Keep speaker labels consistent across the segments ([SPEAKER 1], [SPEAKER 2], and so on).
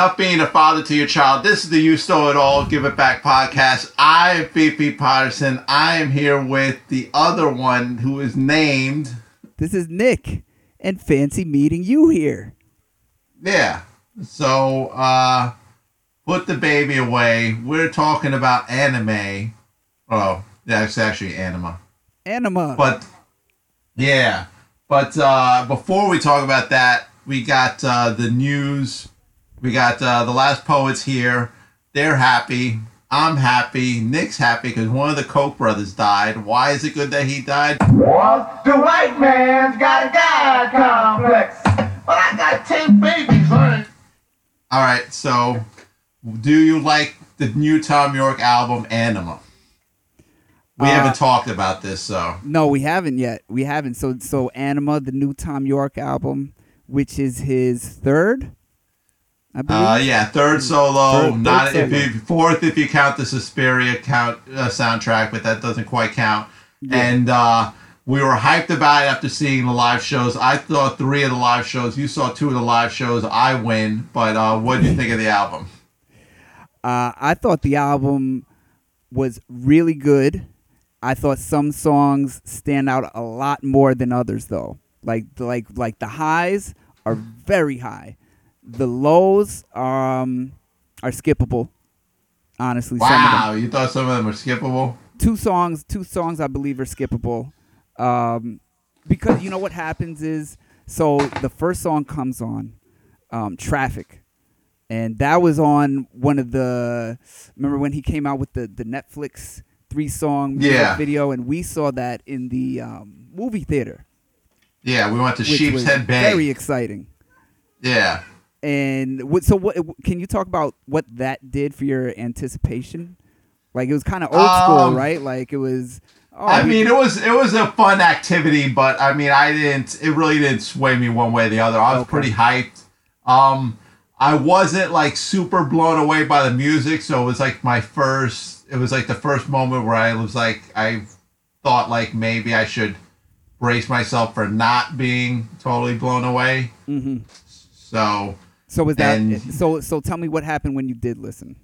[SPEAKER 1] enough being a father to your child. This is the You Stole It All, Give It Back podcast. I am Fifi Patterson. I am here with the other one who is named.
[SPEAKER 2] This is Nick, and fancy meeting you here.
[SPEAKER 1] Yeah. So, uh, put the baby away. We're talking about anime. Oh, that's actually anima.
[SPEAKER 2] Anima.
[SPEAKER 1] But, yeah. But uh, before we talk about that, we got uh, the news. We got uh, the last poets here. They're happy. I'm happy. Nick's happy because one of the Koch brothers died. Why is it good that he died?
[SPEAKER 3] Well, the white man's got a God complex. But I got 10 babies, honey.
[SPEAKER 1] All right. So, do you like the new Thom Yorke album, Anima? We
[SPEAKER 2] Uh,
[SPEAKER 1] haven't talked about this, so.
[SPEAKER 2] no, we haven't yet. We haven't. So, so Anima, the new Thom Yorke album, which is his third. I believe.
[SPEAKER 1] Uh, yeah, third solo,
[SPEAKER 2] Third- third
[SPEAKER 1] not if
[SPEAKER 2] solo.
[SPEAKER 1] you fourth if you count the Suspiria count uh, soundtrack, but that doesn't quite count. And uh, we were hyped about it after seeing the live shows. I saw three of the live shows. You saw two of the live shows. I win, but uh, what do you think of the album?
[SPEAKER 2] Uh, I thought the album was really good. I thought some songs stand out a lot more than others, though. Like like like the highs are very high, the lows um, are skippable. Honestly, some of them.
[SPEAKER 1] Wow, you thought some of them were skippable?
[SPEAKER 2] two songs two songs i believe are skippable um, because you know what happens is so the first song comes on um, traffic and that was on one of the remember when he came out with the, the netflix three song
[SPEAKER 1] Yeah.
[SPEAKER 2] video and we saw that in the um, movie theater
[SPEAKER 1] Yeah, we went to Sheepshead Bay.
[SPEAKER 2] very exciting
[SPEAKER 1] yeah.
[SPEAKER 2] And what, so what can you talk about what that did for your anticipation like it was kind of old school
[SPEAKER 1] Um,
[SPEAKER 2] right like it was oh,
[SPEAKER 1] I mean, it was it was a fun activity, but I mean, I didn't. It really didn't sway me one way or the other. I was
[SPEAKER 2] Okay.
[SPEAKER 1] pretty hyped. Um, I wasn't like super blown away by the music, so it was like my first. It was like the first moment where I was like, I thought like maybe I should brace myself for not being totally blown away.
[SPEAKER 2] Mhm.
[SPEAKER 1] So,
[SPEAKER 2] So was that
[SPEAKER 1] And-
[SPEAKER 2] so? So tell me what happened when you did listen.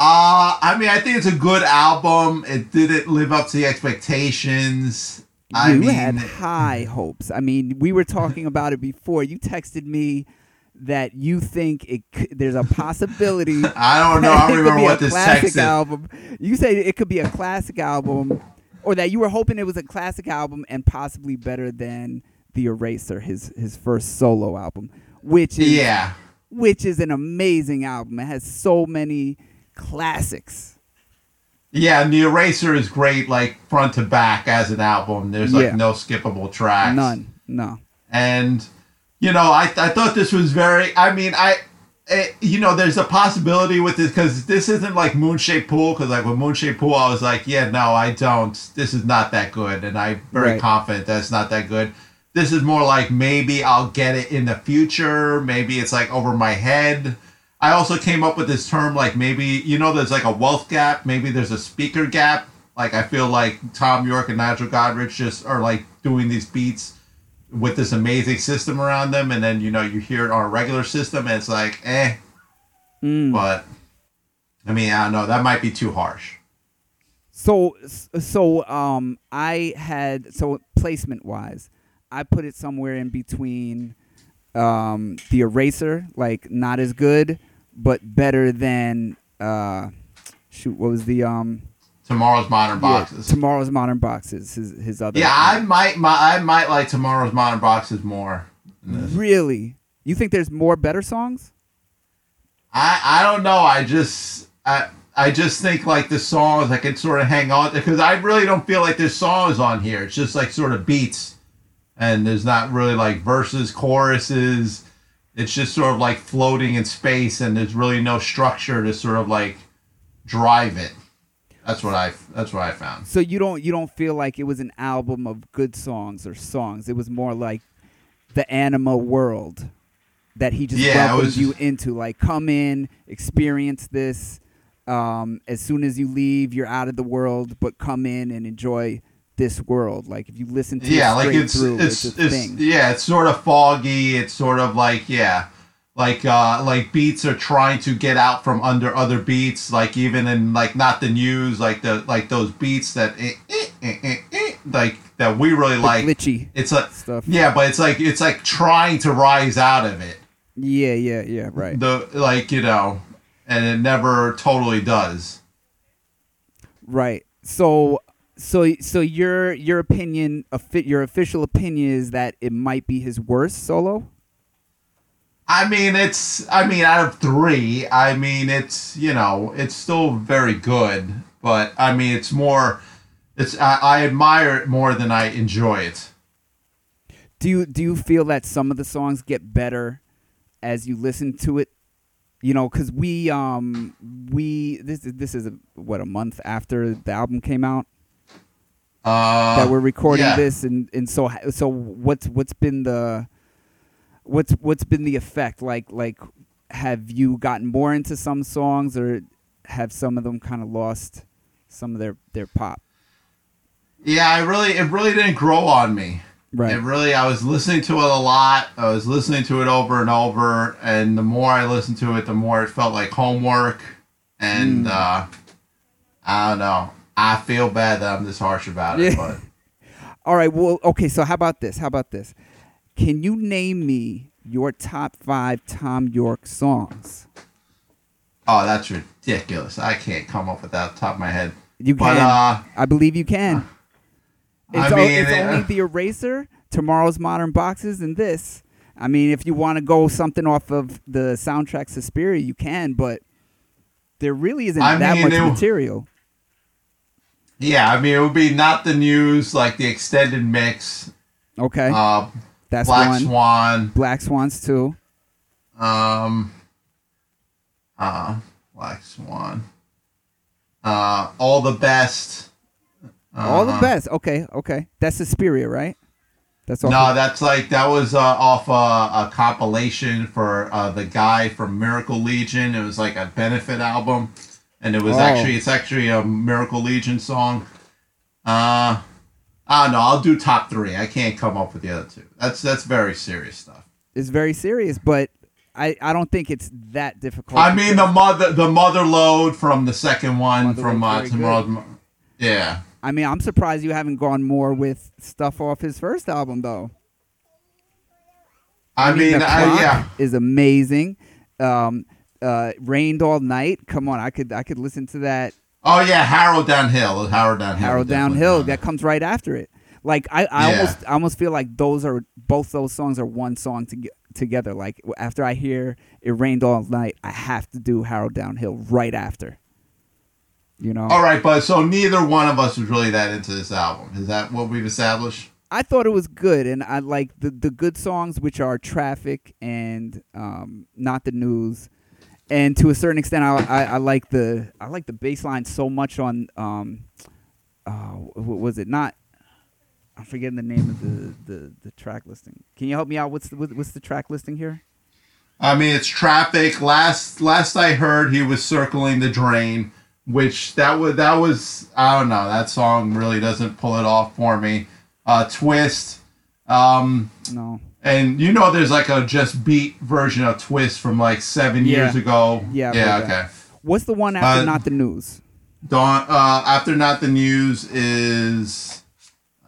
[SPEAKER 1] uh, I mean, I think it's a good album. It didn't live up to the expectations. I mean,
[SPEAKER 2] had high hopes. I mean, we were talking about it before. You texted me that you think it there's a possibility.
[SPEAKER 1] I don't know. I don't remember what this text is.
[SPEAKER 2] album. You say it could be a classic album, or that you were hoping it was a classic album and possibly better than the Eraser, his his first solo album, which is
[SPEAKER 1] Yeah.
[SPEAKER 2] which is an amazing album. It has so many classics.
[SPEAKER 1] Yeah, and the Eraser is great, like front to back as an album. There's like
[SPEAKER 2] Yeah.
[SPEAKER 1] no skippable tracks.
[SPEAKER 2] None, no.
[SPEAKER 1] And you know, I I thought this was very. I mean, I. eh, you know, there's a possibility with this because this isn't like Moonshaped Pool. Because like with Moonshaped Pool, I was like, yeah, no, I don't. This is not that good, and I'm very
[SPEAKER 2] Right.
[SPEAKER 1] confident that it's not that good. This is more like maybe I'll get it in the future. Maybe it's like over my head. I also came up with this term like maybe you know there's like a wealth gap. Maybe there's a speaker gap. Like I feel like Thom Yorke and Nigel Godrich just are like doing these beats with this amazing system around them, and then you know you hear it on a regular system, and it's like eh.
[SPEAKER 2] Mm.
[SPEAKER 1] But I mean, I don't know. That might be too harsh.
[SPEAKER 2] So so um I had so placement wise, I put it somewhere in between um the eraser, like not as good, but better than uh shoot, what was the um
[SPEAKER 1] Tomorrow's modern boxes.
[SPEAKER 2] Yeah, tomorrow's modern boxes, his his other
[SPEAKER 1] Yeah, I might, my, I might like tomorrow's modern boxes more.
[SPEAKER 2] really you think there's more better songs?
[SPEAKER 1] I, I don't know. I just, I, I just think like the songs I could sort of hang on because I really don't feel like there's songs on here. It's just like sort of beats, and there's not really like verses, choruses. It's just sort of like floating in space, and there's really no structure to sort of like drive it. That's what I. That's what I found.
[SPEAKER 2] So you don't you don't feel like it was an album of good songs or songs. It was more like the anima world that he just
[SPEAKER 1] Yeah, was
[SPEAKER 2] you
[SPEAKER 1] just-
[SPEAKER 2] into. Like come in, experience this. Um, as soon as you leave, you're out of the world, but come in and enjoy this world. Like if you listen to
[SPEAKER 1] yeah,
[SPEAKER 2] it
[SPEAKER 1] like it's
[SPEAKER 2] through,
[SPEAKER 1] it's,
[SPEAKER 2] it's,
[SPEAKER 1] it's
[SPEAKER 2] thing.
[SPEAKER 1] yeah, it's sort of foggy. It's sort of like yeah, like uh like beats are trying to get out from under other beats like even in like not the news like the like those beats that eh, eh, eh, eh, eh, like that we really
[SPEAKER 2] The
[SPEAKER 1] like
[SPEAKER 2] glitchy
[SPEAKER 1] it's like
[SPEAKER 2] stuff.
[SPEAKER 1] yeah but it's like it's like trying to rise out of it
[SPEAKER 2] Yeah, yeah, yeah. Right.
[SPEAKER 1] the like you know and it never totally does
[SPEAKER 2] Right. So so so your your opinion your official opinion is that it might be his worst solo?
[SPEAKER 1] I mean, it's. I mean, out of three, I mean, it's. You know, it's still very good, but I mean, it's more. It's. I, I admire it more than I enjoy it.
[SPEAKER 2] Do you do you feel that some of the songs get better as you listen to it? You know, cuz we um we this is this is a, what a month after the album came out
[SPEAKER 1] Uh,
[SPEAKER 2] that we're recording
[SPEAKER 1] yeah.
[SPEAKER 2] this and and so so what's what's been the what's what's been the effect like like have you gotten more into some songs or have some of them kind of lost some of their their pop
[SPEAKER 1] Yeah, I really. It really didn't grow on me.
[SPEAKER 2] right
[SPEAKER 1] It really. I was listening to it a lot. I was listening to it over and over, and the more I listened to it, the more it felt like homework. And
[SPEAKER 2] Mm.
[SPEAKER 1] uh, I don't know. I feel bad that I'm this harsh about it, but.
[SPEAKER 2] all right well okay so how about this how about this can you name me your top 5 Thom Yorke songs
[SPEAKER 1] Oh, that's ridiculous. I can't come up with that off the top of my head.
[SPEAKER 2] you
[SPEAKER 1] But,
[SPEAKER 2] can
[SPEAKER 1] uh,
[SPEAKER 2] I believe you can
[SPEAKER 1] I
[SPEAKER 2] It's, o-
[SPEAKER 1] mean,
[SPEAKER 2] it's
[SPEAKER 1] uh,
[SPEAKER 2] only the eraser, tomorrow's modern boxes, and this. I mean, if you want to go something off of the soundtrack Suspiria, you can, but there really isn't
[SPEAKER 1] I
[SPEAKER 2] that
[SPEAKER 1] mean,
[SPEAKER 2] much
[SPEAKER 1] it-
[SPEAKER 2] material.
[SPEAKER 1] Yeah, I mean, it would be not the news, like the extended mix,
[SPEAKER 2] Okay,
[SPEAKER 1] uh,
[SPEAKER 2] that's
[SPEAKER 1] Black
[SPEAKER 2] one.
[SPEAKER 1] Swan,
[SPEAKER 2] Black Swans too.
[SPEAKER 1] um, uh, Black Swan, uh, All the Best.
[SPEAKER 2] All the
[SPEAKER 1] Uh,
[SPEAKER 2] best. Okay, okay. That's Suspiria, right? That's all.
[SPEAKER 1] No, that's like that was uh, off uh, a compilation for uh, the guy from Miracle Legion. It was like a benefit album, and it was
[SPEAKER 2] Oh.
[SPEAKER 1] actually it's actually a Miracle Legion song. Uh, I don't know. I'll do top three. I can't come up with the other two. That's that's very serious stuff.
[SPEAKER 2] it's very serious, but I, I don't think it's that difficult.
[SPEAKER 1] I mean the mother the mother load from the second one
[SPEAKER 2] Mother
[SPEAKER 1] from uh. Mo- Yeah.
[SPEAKER 2] I mean, I'm surprised you haven't gone more with stuff off his first album, though.
[SPEAKER 1] I mean,
[SPEAKER 2] the
[SPEAKER 1] I, yeah.
[SPEAKER 2] is amazing. Um, uh, rained all night. Come on, I could I could listen to that.
[SPEAKER 1] Oh yeah, Harrowdown Hill.
[SPEAKER 2] Harrowdown
[SPEAKER 1] Hill.
[SPEAKER 2] Harrowdown
[SPEAKER 1] Hill
[SPEAKER 2] that comes right after it. Like I, I
[SPEAKER 1] Yeah.
[SPEAKER 2] almost I almost feel like those are both those songs are one song to, together. Like after I hear it rained all night, I have to do Harrowdown Hill right after. You know,
[SPEAKER 1] All right, but so neither one of us was really that into this album. Is that what we've established?
[SPEAKER 2] I thought it was good, and I like the the good songs, which are Traffic and um, Not the News, and to a certain extent, I, I, I like the I like the bass line so much on um, uh, what was it not? I'm forgetting the name of the, the, the track listing. Can you help me out? What's the, what's the track listing here?
[SPEAKER 1] I mean, it's traffic. Last last I heard, he was circling the drain, which that was that was I don't know. That song really doesn't pull it off for me. Uh, Twist, um,
[SPEAKER 2] No.
[SPEAKER 1] And you know, there's like a just beat version of Twist from like seven
[SPEAKER 2] Yeah.
[SPEAKER 1] years ago.
[SPEAKER 2] Yeah,
[SPEAKER 1] yeah, okay.
[SPEAKER 2] that. What's the one after
[SPEAKER 1] Uh,
[SPEAKER 2] Not the News?
[SPEAKER 1] Dawn. Uh, after not the news is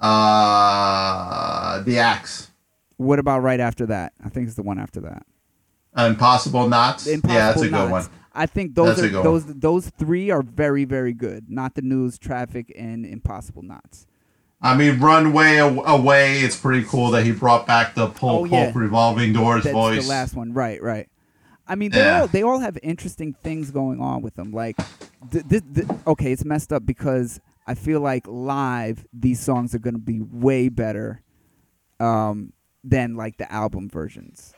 [SPEAKER 1] uh the axe.
[SPEAKER 2] What about right after that? I think it's the one after that.
[SPEAKER 1] Impossible knots.
[SPEAKER 2] Impossible
[SPEAKER 1] yeah, that's a good
[SPEAKER 2] Knots.
[SPEAKER 1] one.
[SPEAKER 2] I think those are
[SPEAKER 1] good
[SPEAKER 2] those those three are very very good. Not the news, traffic, and impossible knots.
[SPEAKER 1] I mean, Runway Aw- Away. It's pretty cool that he brought back the Pulk
[SPEAKER 2] Oh, yeah.
[SPEAKER 1] Pulk revolving doors
[SPEAKER 2] That's
[SPEAKER 1] voice.
[SPEAKER 2] the last one, right? Right. I mean, they
[SPEAKER 1] Yeah.
[SPEAKER 2] all they all have interesting things going on with them. Like, th- th- th- okay, it's messed up because I feel like live these songs are gonna be way better um, than like the album versions.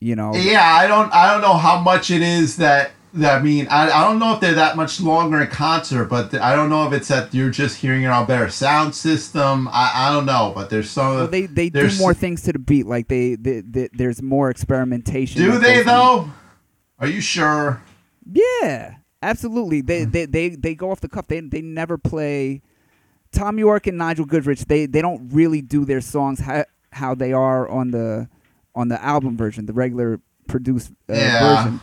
[SPEAKER 2] You know,
[SPEAKER 1] Yeah, I don't. I don't know how much it is that. I mean, I, I don't know if they're that much longer in concert, but I don't know if it's that you're just hearing it on a better sound system. I, I don't know, but there's some.
[SPEAKER 2] well, they they do more things to the beat. Like they, they, they there's more experimentation.
[SPEAKER 1] do they though? Are you sure?
[SPEAKER 2] Yeah, absolutely.
[SPEAKER 1] Hmm.
[SPEAKER 2] They they, they they go off the cuff. They they never play Thom Yorke and Nigel Godrich. They they don't really do their songs how how they are on the on the album version, the regular produced uh,
[SPEAKER 1] Yeah.
[SPEAKER 2] version.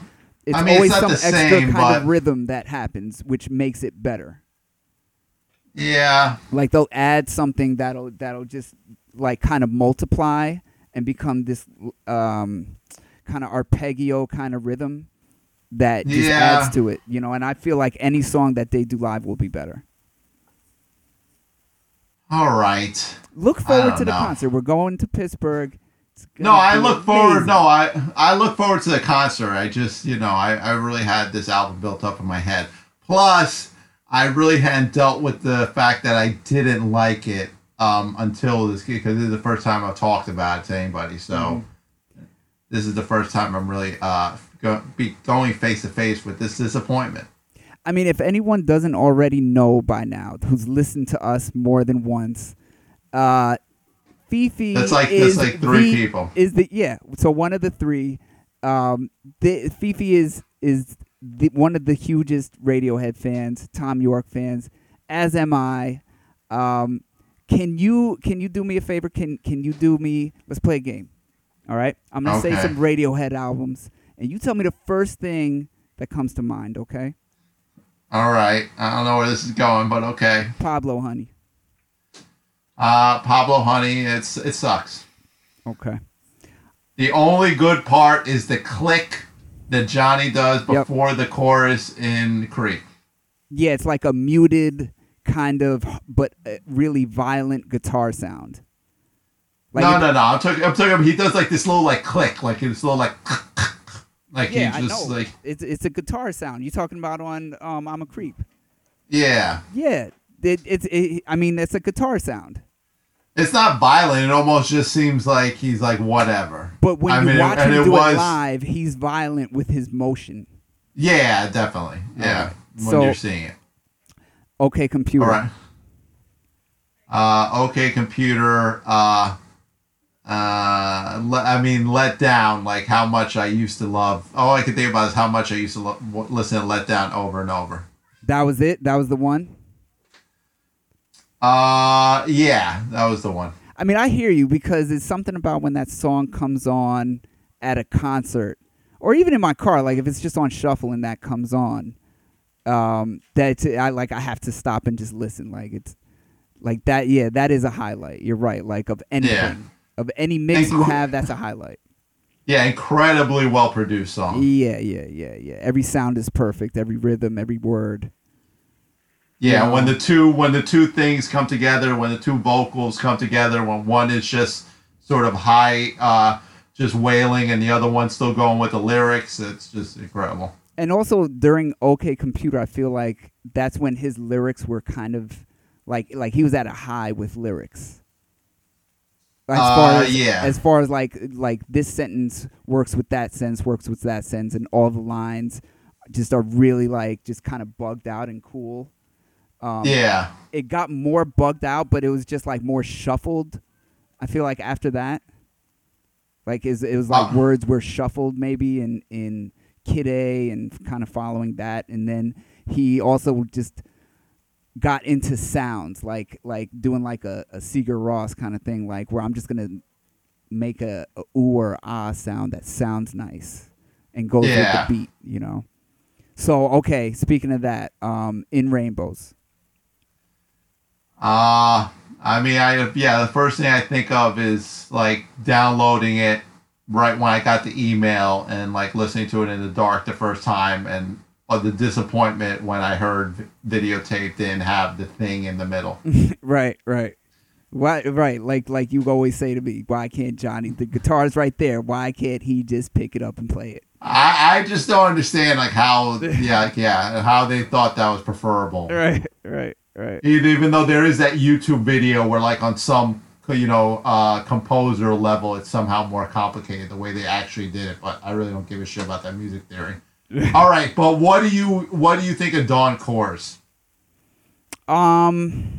[SPEAKER 2] It's
[SPEAKER 1] I mean,
[SPEAKER 2] always
[SPEAKER 1] not
[SPEAKER 2] some extra
[SPEAKER 1] same,
[SPEAKER 2] kind of rhythm that happens, which makes it better.
[SPEAKER 1] Yeah.
[SPEAKER 2] Like they'll add something that'll that'll just like kind of multiply and become this um, kind of arpeggio kind of rhythm that just
[SPEAKER 1] Yeah.
[SPEAKER 2] adds to it, you know. And I feel like any song that they do live will be better.
[SPEAKER 1] All right.
[SPEAKER 2] Look forward to the
[SPEAKER 1] know.
[SPEAKER 2] concert. We're going to Pittsburgh.
[SPEAKER 1] No, I look forward. No, I I look forward to the concert. I just, you know, I, I really had this album built up in my head. Plus, I really hadn't dealt with the fact that I didn't like it um, until this because this is the first time I've talked about it to anybody. So
[SPEAKER 2] Mm-hmm.
[SPEAKER 1] this is the first time I'm really uh, go, be going face to face with this disappointment.
[SPEAKER 2] I mean, if anyone doesn't already know by now, who's listened to us more than once, uh, Fifi
[SPEAKER 1] That's like- that's
[SPEAKER 2] is
[SPEAKER 1] like three
[SPEAKER 2] the-
[SPEAKER 1] people.
[SPEAKER 2] Is the yeah? So one of the three, um, the, Fifi is is the, one of the hugest Radiohead fans, Thom Yorke fans, as am I. Um, can you can you do me a favor? Can can you do me? Let's play a game. All right, I'm gonna say some Radiohead albums, and you tell me the first thing that comes to mind. Okay,
[SPEAKER 1] All right, I don't know where this is going, but okay.
[SPEAKER 2] Pablo, honey.
[SPEAKER 1] Uh, Pablo Honey, it's it sucks.
[SPEAKER 2] Okay.
[SPEAKER 1] The only good part is the click that Jonny does
[SPEAKER 2] Yep.
[SPEAKER 1] before the chorus in Creep.
[SPEAKER 2] Yeah, it's like a muted kind of, but really violent guitar sound. Like
[SPEAKER 1] no, no, no. I'm talking. I'm talking. He does like this little like click, like this little like, like
[SPEAKER 2] Yeah,
[SPEAKER 1] he
[SPEAKER 2] I
[SPEAKER 1] just
[SPEAKER 2] know.
[SPEAKER 1] like
[SPEAKER 2] it's it's a guitar sound. You talking about on um, I'm a creep?
[SPEAKER 1] yeah.
[SPEAKER 2] Yeah, it, it's it, I mean it's a guitar sound.
[SPEAKER 1] It's not violent. It almost just seems like he's like whatever.
[SPEAKER 2] But when
[SPEAKER 1] I
[SPEAKER 2] you
[SPEAKER 1] mean,
[SPEAKER 2] watch
[SPEAKER 1] and
[SPEAKER 2] him
[SPEAKER 1] it
[SPEAKER 2] do
[SPEAKER 1] was-
[SPEAKER 2] it live, he's violent with his motion.
[SPEAKER 1] Yeah, definitely. Yeah,
[SPEAKER 2] Alright.
[SPEAKER 1] when
[SPEAKER 2] So-
[SPEAKER 1] you're seeing it.
[SPEAKER 2] Okay, computer.
[SPEAKER 1] All right. Uh, okay, computer. Uh, uh, le- I mean, let down. Like how much I used to love. All I can think about is how much I used to lo- listen to Let Down over and over.
[SPEAKER 2] That was it. That was the one.
[SPEAKER 1] Uh, yeah, that was the one.
[SPEAKER 2] I mean, I hear you because it's something about when that song comes on at a concert or even in my car. Like if it's just on shuffle and that comes on, um, that I like I have to stop and just listen. Like it's like that. Yeah, that is a highlight. You're right. Like of anything, of any mix
[SPEAKER 1] And
[SPEAKER 2] you have, that's a highlight.
[SPEAKER 1] Yeah, incredibly well produced song.
[SPEAKER 2] Yeah, yeah, yeah, yeah. Every sound is perfect. Every rhythm, every word.
[SPEAKER 1] Yeah, when the two when the two things come together, when the two vocals come together, when one is just sort of high, uh, just wailing, and the other one's still going with the lyrics, it's just incredible.
[SPEAKER 2] and also during OK Computer, I feel like that's when his lyrics were kind of like like he was at a high with lyrics. As far
[SPEAKER 1] Uh,
[SPEAKER 2] as
[SPEAKER 1] yeah.
[SPEAKER 2] as far as like like this sentence works with that sentence, works with that sentence, and all the lines just are really like just kind of bugged out and cool. Um,
[SPEAKER 1] yeah,
[SPEAKER 2] it got more bugged out, but it was just like more shuffled. I feel like after that, like is it was like
[SPEAKER 1] Uh.
[SPEAKER 2] words were shuffled maybe in in Kid A and kind of following that, and then he also just got into sounds like like doing like a, a Sigur Rós kind of thing, like where I'm just gonna make a, a ooh or ah sound that sounds nice and goes
[SPEAKER 1] Yeah.
[SPEAKER 2] with the beat, you know. So okay, speaking of that, um, in rainbows.
[SPEAKER 1] Uh, I mean, I yeah, the first thing I think of is like downloading it right when I got the email and like listening to it in the dark the first time, and uh, the disappointment when I heard videotape didn't have the thing in the middle.
[SPEAKER 2] Right, right. Why, right, like like you always say to me, why can't Jonny? The guitar's right there. Why can't he just pick it up and play it?
[SPEAKER 1] I, I just don't understand like how yeah like, yeah how they thought that was preferable.
[SPEAKER 2] Right, right, right.
[SPEAKER 1] Even though there is that YouTube video where like on some you know uh, composer level it's somehow more complicated the way they actually did it. But I really don't give a shit about that music theory. All right, but what do you what do you think of Dawn Chorus?
[SPEAKER 2] Um,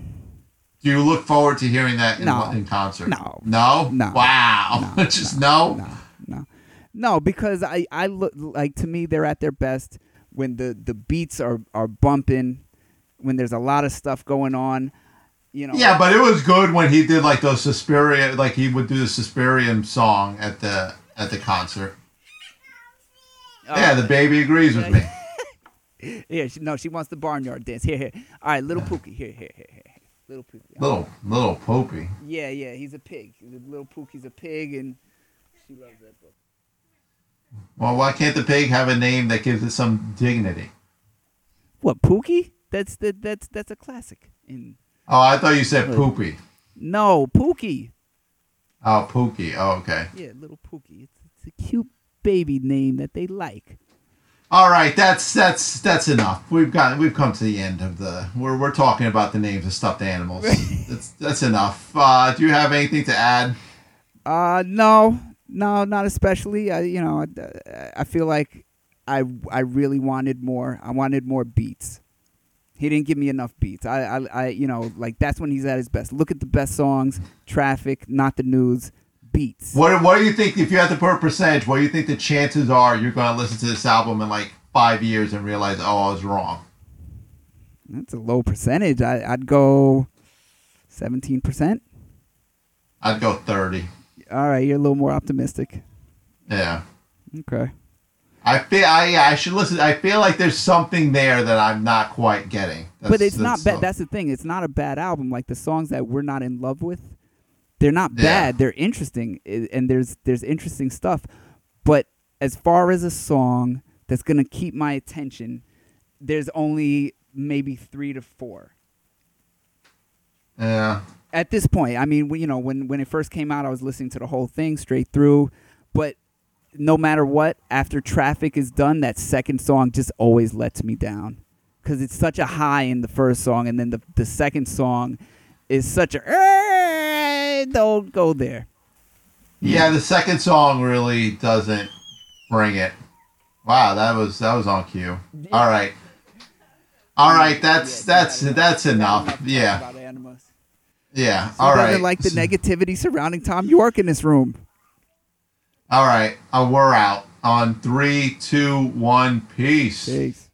[SPEAKER 1] Do you look forward to hearing that in,
[SPEAKER 2] No.
[SPEAKER 1] in concert?
[SPEAKER 2] No.
[SPEAKER 1] No.
[SPEAKER 2] No.
[SPEAKER 1] Wow.
[SPEAKER 2] No.
[SPEAKER 1] Just no.
[SPEAKER 2] no, no, no, because I I look like to me they're at their best when the the beats are are bumping, when there's a lot of stuff going on. You know.
[SPEAKER 1] Yeah, but it was good when he did like those Suspiria, like he would do the Suspirium song at the at the concert. Oh. yeah, the baby agrees with me.
[SPEAKER 2] Here, she, no, she wants the barnyard dance. Here, here. All right, little Pookie. Here, here, here, here. Little Pookie.
[SPEAKER 1] Little little Popey.
[SPEAKER 2] Yeah, yeah, he's a pig. Little Pookie's a pig, and she loves that book.
[SPEAKER 1] Well, why can't the pig have a name that gives it some dignity?
[SPEAKER 2] What Pookie? That's that that's that's a classic. In
[SPEAKER 1] Oh, I thought you said Poopy.
[SPEAKER 2] no Pookie.
[SPEAKER 1] Oh, Pookie. Oh, okay.
[SPEAKER 2] Yeah, little Pookie. It's, it's a cute baby name that they like.
[SPEAKER 1] All right, that's that's that's enough. We've got we've come to the end of the. We're we're talking about the names of stuffed animals. that's that's enough. Uh, do you have anything to add?
[SPEAKER 2] Uh, no, no, not especially. I, you know, I, I feel like I, I really wanted more. I wanted more beats. He didn't give me enough beats. I, I, I, you know, like that's when he's at his best. Look at the best songs: Traffic, Not the News, Beats.
[SPEAKER 1] What what do you think? If you had to put a percentage, what do you think the chances are you're going to listen to this album in like five years and realize, oh, I was wrong?
[SPEAKER 2] That's a low percentage. I, I'd go seventeen percent.
[SPEAKER 1] I'd go thirty.
[SPEAKER 2] All right, you're a little more optimistic.
[SPEAKER 1] Yeah.
[SPEAKER 2] Okay.
[SPEAKER 1] I feel I yeah, I should listen. I feel like there's something there that I'm not quite getting. That's,
[SPEAKER 2] but it's not bad. That's the thing. It's not a bad album. Like the songs that we're not in love with, they're not
[SPEAKER 1] Yeah.
[SPEAKER 2] bad. They're interesting, and there's there's interesting stuff. But as far as a song that's gonna keep my attention, there's only maybe three to four
[SPEAKER 1] yeah.
[SPEAKER 2] at this point. I mean, you know, when when it first came out, I was listening to the whole thing straight through. But no matter what, after Traffic is done, that second song just always lets me down because it's such a high in the first song, and then the the second song is such a "Eh, don't go there.
[SPEAKER 1] Yeah, the second song really doesn't bring it. Wow, that was that was on cue. All right. All right, that's that's that's enough. Yeah. Yeah.
[SPEAKER 2] Who
[SPEAKER 1] All
[SPEAKER 2] doesn't like the negativity surrounding Thom Yorke in this room.
[SPEAKER 1] All right. Uh, we're out on three, two, one.
[SPEAKER 2] Peace.
[SPEAKER 3] Peace.